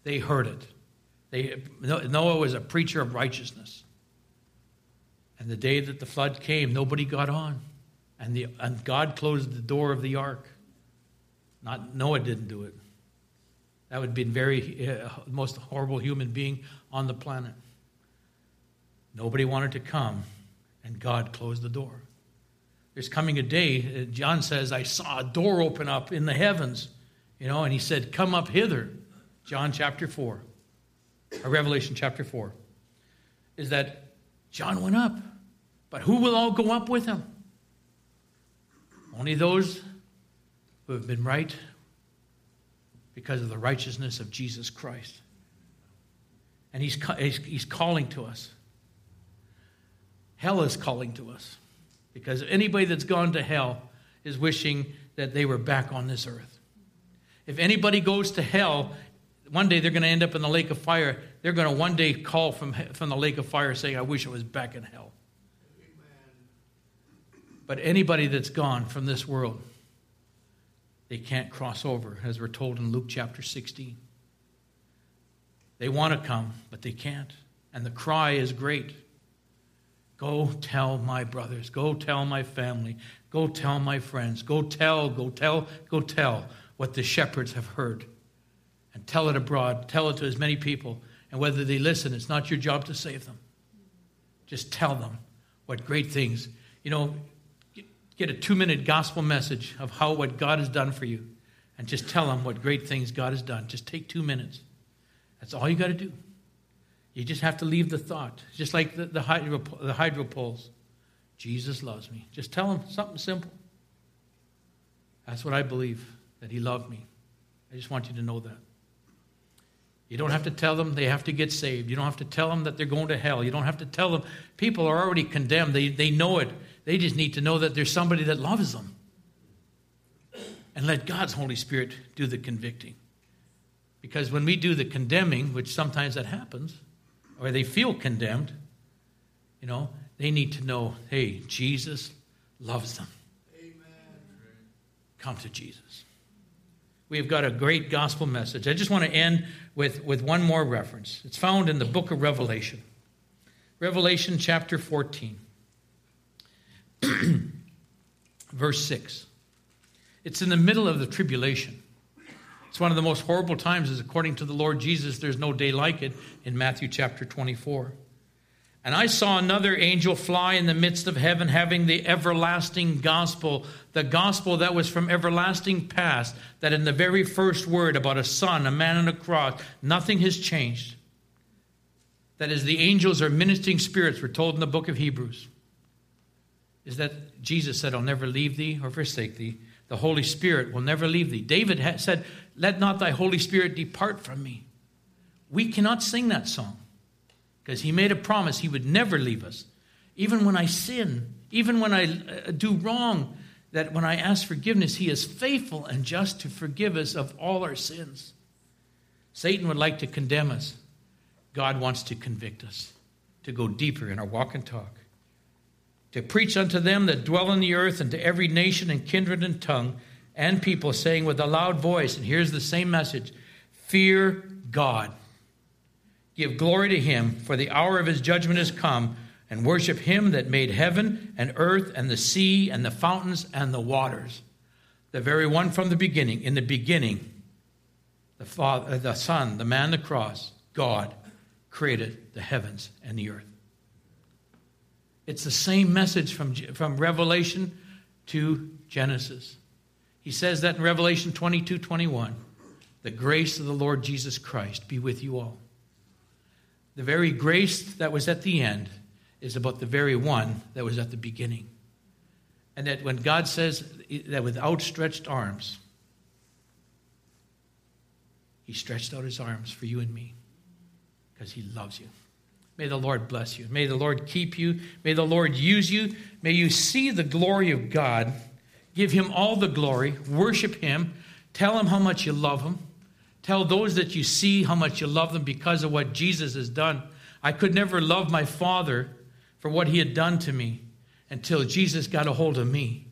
they heard it. They, Noah was a preacher of righteousness. And the day that the flood came, nobody got on. And, the, and God closed the door of the ark. Not Noah didn't do it. That would have been very uh, most horrible human being on the planet. Nobody wanted to come, and God closed the door. There's coming a day, uh, John says, I saw a door open up in the heavens, you know, and he said, Come up hither. John chapter 4 or Revelation chapter 4, is that John went up. But who will all go up with him? Only those who have been right because of the righteousness of Jesus Christ. And he's, he's calling to us. Hell is calling to us because anybody that's gone to hell is wishing that they were back on this earth. If anybody goes to hell, one day they're going to end up in the lake of fire. They're going to one day call from, from the lake of fire saying, I wish I was back in hell. But anybody that's gone from this world, they can't cross over, as we're told in Luke chapter 16. They want to come, but they can't. And the cry is great Go tell my brothers, go tell my family, go tell my friends, go tell, go tell, go tell what the shepherds have heard and tell it abroad, tell it to as many people. And whether they listen, it's not your job to save them. Just tell them what great things. You know, get a two minute gospel message of how what God has done for you and just tell them what great things God has done. Just take two minutes. That's all you got to do. You just have to leave the thought, just like the, the, hydro, the hydro poles. Jesus loves me. Just tell them something simple. That's what I believe, that He loved me. I just want you to know that. You don't have to tell them they have to get saved. You don't have to tell them that they're going to hell. You don't have to tell them people are already condemned. They, they know it. They just need to know that there's somebody that loves them. and let God's Holy Spirit do the convicting. Because when we do the condemning, which sometimes that happens, or they feel condemned, you know, they need to know hey, Jesus loves them. Amen. Come to Jesus. We've got a great gospel message. I just want to end with, with one more reference. It's found in the book of Revelation. Revelation chapter 14, verse 6. It's in the middle of the tribulation. It's one of the most horrible times, as according to the Lord Jesus, there's no day like it in Matthew chapter 24. And I saw another angel fly in the midst of heaven, having the everlasting gospel, the gospel that was from everlasting past, that in the very first word about a son, a man on a cross, nothing has changed. That is, the angels are ministering spirits, we're told in the book of Hebrews. Is that Jesus said, I'll never leave thee or forsake thee. The Holy Spirit will never leave thee. David said, Let not thy Holy Spirit depart from me. We cannot sing that song because he made a promise he would never leave us. Even when I sin, even when I uh, do wrong, that when I ask forgiveness, he is faithful and just to forgive us of all our sins. Satan would like to condemn us. God wants to convict us, to go deeper in our walk and talk, to preach unto them that dwell in the earth and to every nation and kindred and tongue and people, saying with a loud voice, and here's the same message Fear God. Give glory to him, for the hour of his judgment is come, and worship him that made heaven and earth and the sea and the fountains and the waters. The very one from the beginning. In the beginning, the Father, uh, the Son, the man, the cross, God created the heavens and the earth. It's the same message from, from Revelation to Genesis. He says that in Revelation 22 21. The grace of the Lord Jesus Christ be with you all. The very grace that was at the end is about the very one that was at the beginning. And that when God says that with outstretched arms, He stretched out His arms for you and me because He loves you. May the Lord bless you. May the Lord keep you. May the Lord use you. May you see the glory of God. Give Him all the glory. Worship Him. Tell Him how much you love Him. Tell those that you see how much you love them because of what Jesus has done. I could never love my Father for what He had done to me until Jesus got a hold of me.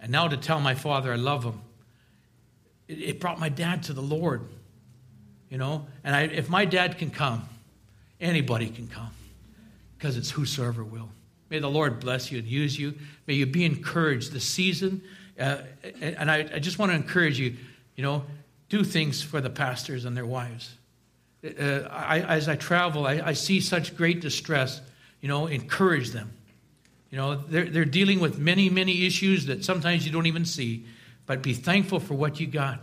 And now to tell my Father I love Him, it, it brought my dad to the Lord. You know, and I, if my dad can come, anybody can come because it's whosoever will. May the Lord bless you and use you. May you be encouraged this season. Uh, and I, I just want to encourage you, you know, do things for the pastors and their wives. Uh, I, as I travel, I, I, see such great distress. You know, encourage them. You know, they're, they're dealing with many, many issues that sometimes you don't even see, but be thankful for what you got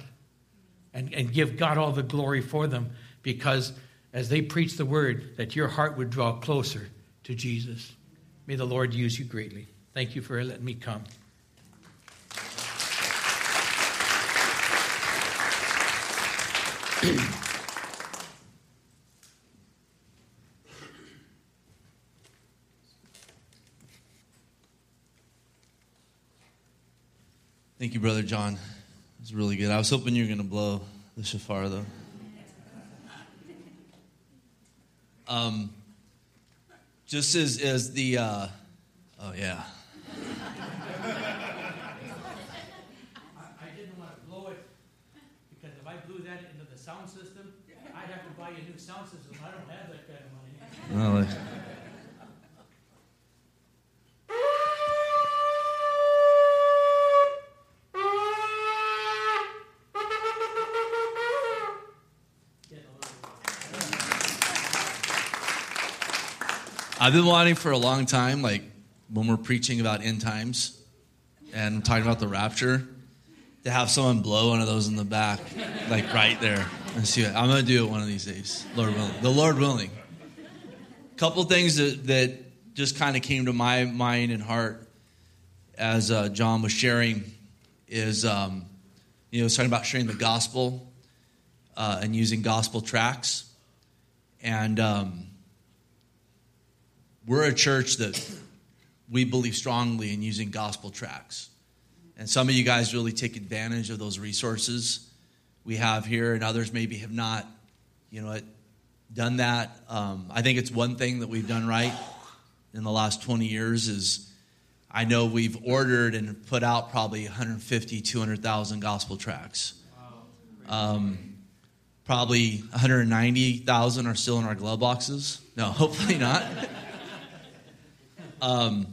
and, and give God all the glory for them because as they preach the word, that your heart would draw closer to Jesus. May the Lord use you greatly. Thank you for letting me come. Thank you, Brother John. It was really good. I was hoping you were going to blow the shofar, though. Um, just as, as the, uh, oh, yeah. I didn't want to blow it because if I blew that into the sound system. I'd have to buy a new sound system. I don't have that kind of money. Well, I've been wanting for a long time, like when we're preaching about end times and talking about the rapture, to have someone blow one of those in the back, like right there. And see it. I'm gonna do it one of these days, Lord willing. The Lord willing A couple things that, that just kind of came to my mind and heart as uh, John was sharing is, um, you know, talking about sharing the gospel uh, and using gospel tracts. And um, we're a church that we believe strongly in using gospel tracts. And some of you guys really take advantage of those resources we have here, and others maybe have not, you know, done that. Um, I think it's one thing that we've done right in the last 20 years is I know we've ordered and put out probably 150, 200,000 gospel tracts. Um, probably 190,000 are still in our glove boxes. No, hopefully not. Um,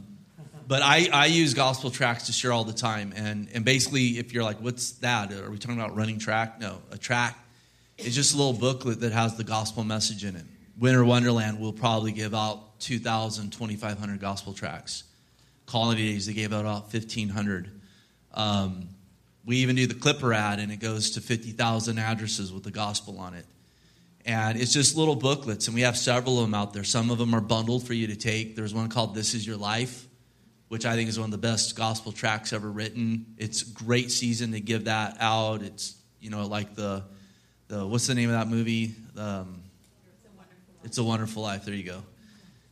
but I, I use gospel tracks to share all the time. And, and basically, if you're like, what's that? Are we talking about running track? No, a track is just a little booklet that has the gospel message in it. Winter Wonderland will probably give out 2,000, 2,500 gospel tracts. Colony Days, they gave out about 1,500. Um, we even do the Clipper ad, and it goes to 50,000 addresses with the gospel on it. And it's just little booklets, and we have several of them out there. Some of them are bundled for you to take. There's one called This Is Your Life which I think is one of the best gospel tracks ever written. It's great season to give that out. It's you know like the the what's the name of that movie? Um, it's a Wonderful Life. There you go.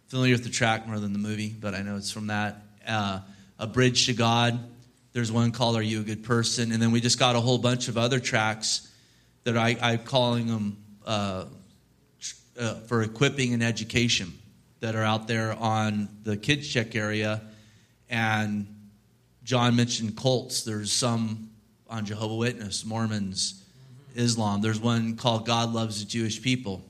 Familiar with the track more than the movie, but I know it's from that. Uh, a Bridge to God. There's one called Are You a Good Person? And then we just got a whole bunch of other tracks that I, I'm calling them uh, uh, for equipping and education that are out there on the kids check area and John mentioned cults. There's some on Jehovah Witness, Mormons, Islam. There's one called God Loves the Jewish People.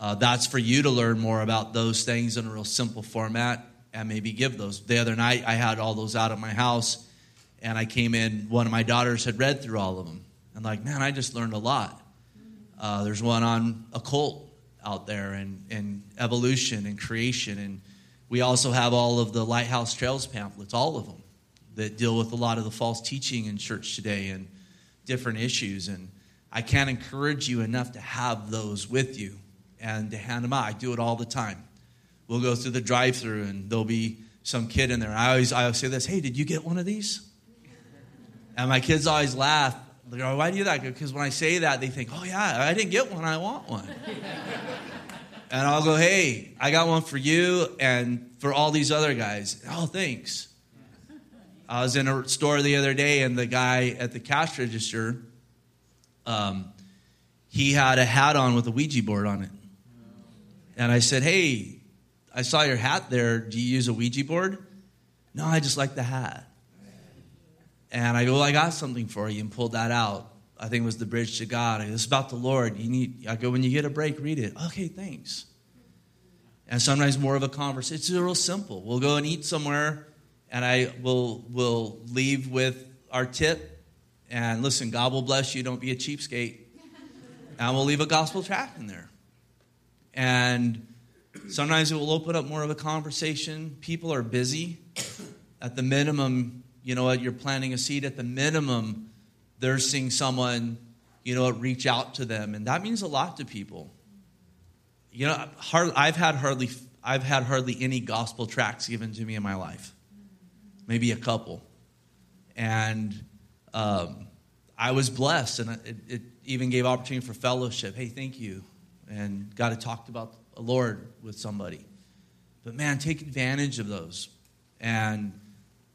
Uh, that's for you to learn more about those things in a real simple format and maybe give those. The other night, I had all those out at my house, and I came in. One of my daughters had read through all of them, and like, man, I just learned a lot. Uh, there's one on occult out there, and, and evolution and creation, and we also have all of the Lighthouse Trails pamphlets, all of them, that deal with a lot of the false teaching in church today and different issues. And I can't encourage you enough to have those with you and to hand them out. I do it all the time. We'll go through the drive through and there'll be some kid in there. I always, I always say this Hey, did you get one of these? And my kids always laugh. They go, Why do you do that? Because when I say that, they think, Oh, yeah, I didn't get one. I want one and I'll go, hey, I got one for you and for all these other guys. Oh, thanks. I was in a store the other day, and the guy at the cash register, um, he had a hat on with a Ouija board on it. And I said, hey, I saw your hat there. Do you use a Ouija board? No, I just like the hat. And I go, well, I got something for you, and pulled that out. I think it was the bridge to God. It's about the Lord. You need. I go when you get a break, read it. Okay, thanks. And sometimes more of a conversation. It's real simple. We'll go and eat somewhere, and I will will leave with our tip. And listen, God will bless you. Don't be a cheapskate. And we'll leave a gospel tract in there. And sometimes it will open up more of a conversation. People are busy. At the minimum, you know what? You're planting a seed. At the minimum they're seeing someone, you know, reach out to them, and that means a lot to people. You know, I've had hardly, I've had hardly any gospel tracts given to me in my life, maybe a couple, and um, I was blessed, and it, it even gave opportunity for fellowship. Hey, thank you, and got to talk about the Lord with somebody. But man, take advantage of those, and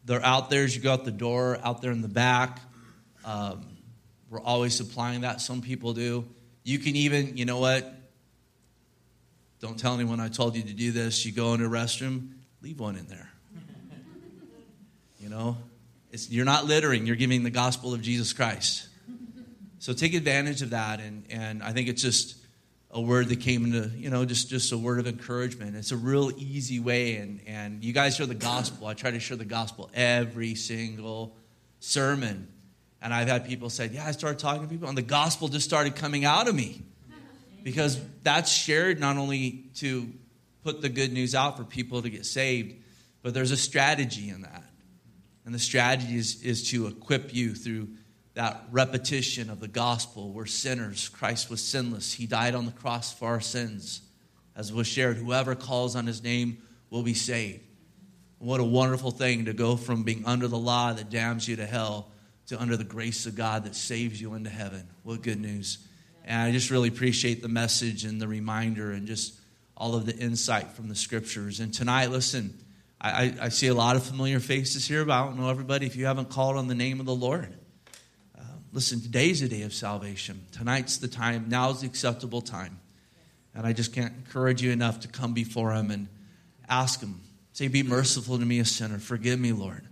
they're out there as you go out the door, out there in the back. Um, we're always supplying that. Some people do. You can even, you know what? Don't tell anyone I told you to do this. You go into a restroom, leave one in there. You know, it's, you're not littering, you're giving the gospel of Jesus Christ. So take advantage of that. And, and I think it's just a word that came into, you know, just, just a word of encouragement. It's a real easy way. And, and you guys share the gospel. I try to share the gospel every single sermon. And I've had people say, Yeah, I started talking to people, and the gospel just started coming out of me. Because that's shared not only to put the good news out for people to get saved, but there's a strategy in that. And the strategy is, is to equip you through that repetition of the gospel. We're sinners. Christ was sinless. He died on the cross for our sins. As was shared, whoever calls on his name will be saved. What a wonderful thing to go from being under the law that damns you to hell to under the grace of God that saves you into heaven. What good news. And I just really appreciate the message and the reminder and just all of the insight from the scriptures. And tonight, listen, I, I, see a lot of familiar faces here, but I don't know everybody if you haven't called on the name of the Lord. Listen, today's a day of salvation. Tonight's the time. Now's the acceptable time. And I just can't encourage you enough to come before Him and ask Him. Say, Be merciful to me, a sinner. Forgive me, Lord.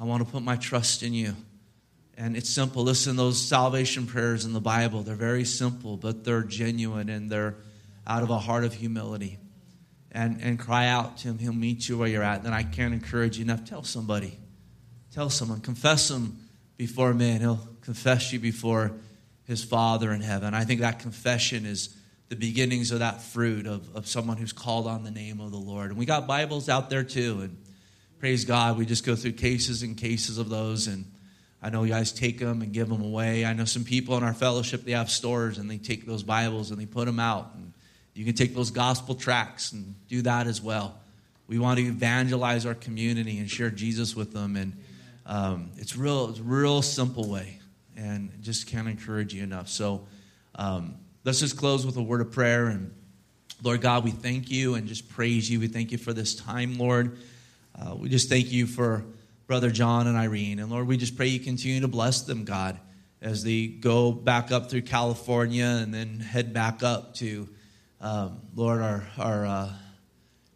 I want to put my trust in you. And it's simple. Listen, those salvation prayers in the Bible, they're very simple, but they're genuine and they're out of a heart of humility. And, and cry out to him. He'll meet you where you're at. Then I can't encourage you enough. Tell somebody. Tell someone. Confess him before men. He'll confess you before his Father in heaven. I think that confession is the beginnings of that fruit of, of someone who's called on the name of the Lord. And we got Bibles out there too. And praise God, we just go through cases and cases of those. And I know you guys take them and give them away. I know some people in our fellowship, they have stores and they take those Bibles and they put them out. And you can take those gospel tracts and do that as well. We want to evangelize our community and share Jesus with them. And um, it's real, it's a real simple way. And just can't encourage you enough. So um, let's just close with a word of prayer. And Lord God, we thank you and just praise you. We thank you for this time, Lord. Uh, we just thank you for Brother John and Irene. And Lord, we just pray you continue to bless them, God, as they go back up through California and then head back up to, um, Lord, our, our uh,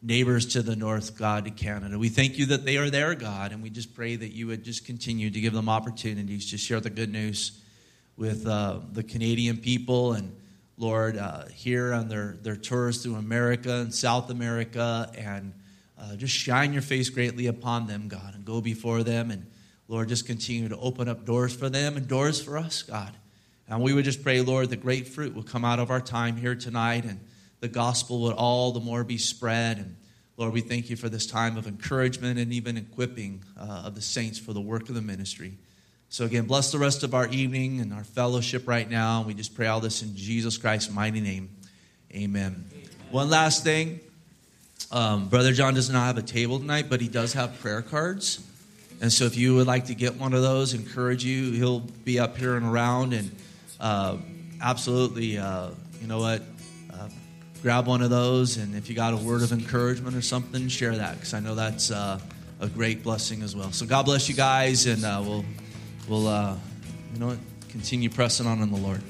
neighbors to the north, God, to Canada. We thank you that they are there, God, and we just pray that you would just continue to give them opportunities to share the good news with uh, the Canadian people and Lord, uh, here on their, their tours through America and South America and uh, just shine your face greatly upon them, God, and go before them. And Lord, just continue to open up doors for them and doors for us, God. And we would just pray, Lord, the great fruit will come out of our time here tonight and the gospel would all the more be spread. And Lord, we thank you for this time of encouragement and even equipping uh, of the saints for the work of the ministry. So, again, bless the rest of our evening and our fellowship right now. And we just pray all this in Jesus Christ's mighty name. Amen. Amen. One last thing. Um, Brother John does not have a table tonight, but he does have prayer cards. And so if you would like to get one of those, encourage you. He'll be up here and around. And uh, absolutely, uh, you know what? Grab one of those. And if you got a word of encouragement or something, share that because I know that's uh, a great blessing as well. So God bless you guys, and uh, we'll, we'll uh, you know? Continue pressing on in the Lord.